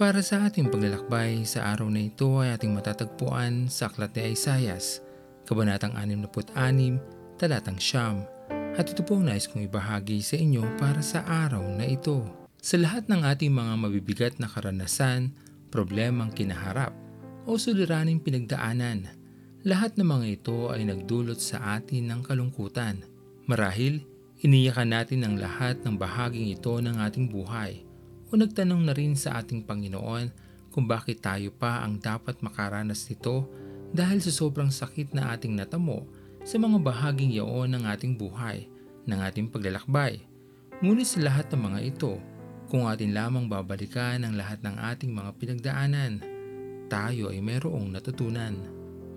Para sa ating paglalakbay sa araw na ito ay ating matatagpuan sa Aklat ni Isayas, Kabanatang 66, Talatang Siyam. At ito po ang nais kong ibahagi sa inyo para sa araw na ito. Sa lahat ng ating mga mabibigat na karanasan, problemang kinaharap, o suliraning pinagdaanan, lahat ng mga ito ay nagdulot sa atin ng kalungkutan. Marahil, iniyakan natin ang lahat ng bahaging ito ng ating buhay o nagtanong na rin sa ating Panginoon kung bakit tayo pa ang dapat makaranas nito dahil sa sobrang sakit na ating natamo sa mga bahaging yaon ng ating buhay, ng ating paglalakbay. Ngunit sa lahat ng mga ito, kung atin lamang babalikan ang lahat ng ating mga pinagdaanan, tayo ay mayroong natutunan.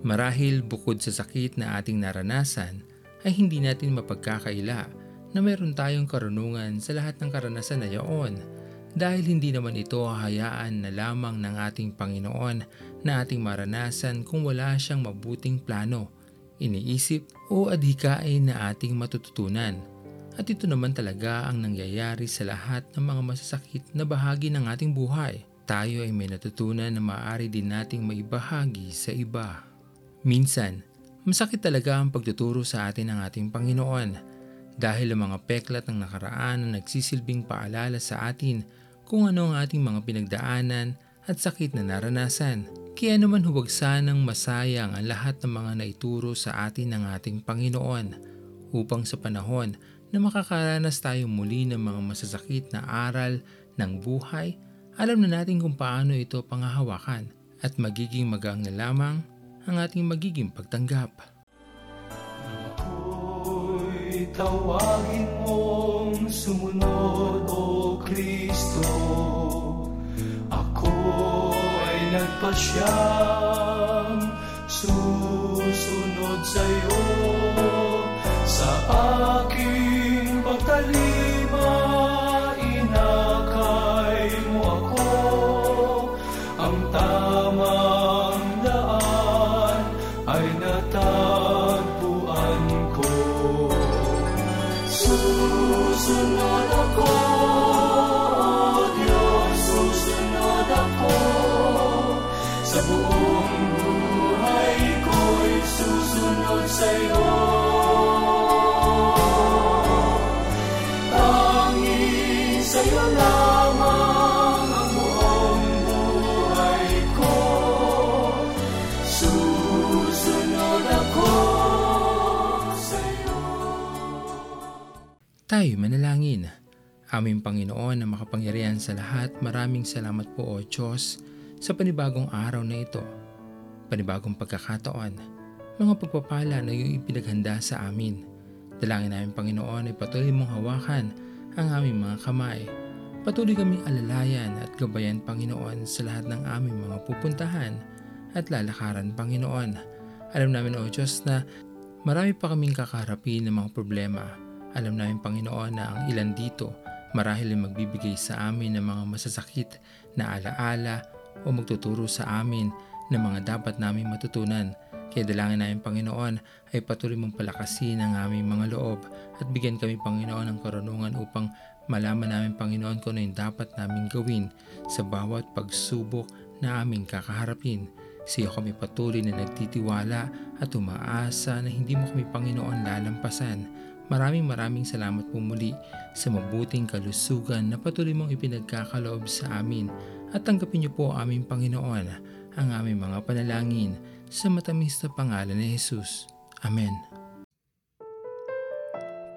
Marahil bukod sa sakit na ating naranasan, ay hindi natin mapagkakaila na mayroon tayong karunungan sa lahat ng karanasan na yaon dahil hindi naman ito hahayaan na lamang ng ating Panginoon na ating maranasan kung wala siyang mabuting plano, iniisip o adhikain na ating matututunan. At ito naman talaga ang nangyayari sa lahat ng mga masasakit na bahagi ng ating buhay. Tayo ay may natutunan na maaari din nating maibahagi sa iba. Minsan, masakit talaga ang pagtuturo sa atin ng ating Panginoon dahil ang mga peklat ng nakaraan na nagsisilbing paalala sa atin kung ano ang ating mga pinagdaanan at sakit na naranasan. Kaya naman huwag sanang masayang ang lahat ng mga naituro sa atin ng ating Panginoon upang sa panahon na makakaranas tayo muli ng mga masasakit na aral ng buhay, alam na natin kung paano ito pangahawakan at magiging magang na lamang ang ating magiging pagtanggap. Ako'y tawagin mong sumunod, O Kristo. Ako ay nagpasyang susunod sa'yo sa aking pagtalima. Inakay mo ako ang tamang daan ay natagpuan ko. Susunod Sa buong buhay susunod sa'yo. Tanging sa'yo lamang ang buong buhay ko. Susunod ako sa'yo. Tayo manalangin. Aming Panginoon na makapangyarihan sa lahat, maraming salamat po o Diyos sa panibagong araw na ito. Panibagong pagkakataon, mga pagpapala na iyong ipinaghanda sa amin. Dalangin namin Panginoon ay patuloy mong hawakan ang aming mga kamay. Patuloy kaming alalayan at gabayan Panginoon sa lahat ng aming mga pupuntahan at lalakaran Panginoon. Alam namin o Diyos na marami pa kaming kakarapin ng mga problema. Alam namin Panginoon na ang ilan dito marahil ay magbibigay sa amin ng mga masasakit na alaala o magtuturo sa amin ng mga dapat namin matutunan. Kaya dalangin namin Panginoon ay patuloy mong palakasin ang aming mga loob at bigyan kami Panginoon ng karunungan upang malaman namin Panginoon kung ano yung dapat namin gawin sa bawat pagsubok na aming kakaharapin. Sa iyo kami patuloy na nagtitiwala at umaasa na hindi mo kami Panginoon lalampasan. Maraming maraming salamat po muli sa mabuting kalusugan na patuloy mong ipinagkakaloob sa amin at tanggapin niyo po aming Panginoon ang aming mga panalangin sa matamis na pangalan ni Jesus. Amen.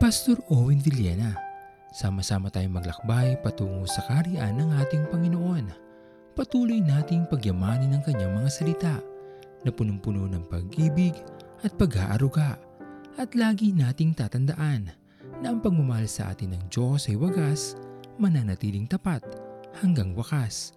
Pastor Owen Villena, sama-sama tayong maglakbay patungo sa kariyan ng ating Panginoon. Patuloy nating pagyamanin ang kanyang mga salita na punong-puno ng pag-ibig at pag-aaruga. At lagi nating tatandaan na ang pagmamahal sa atin ng Diyos ay wagas, mananatiling tapat hanggang wakas,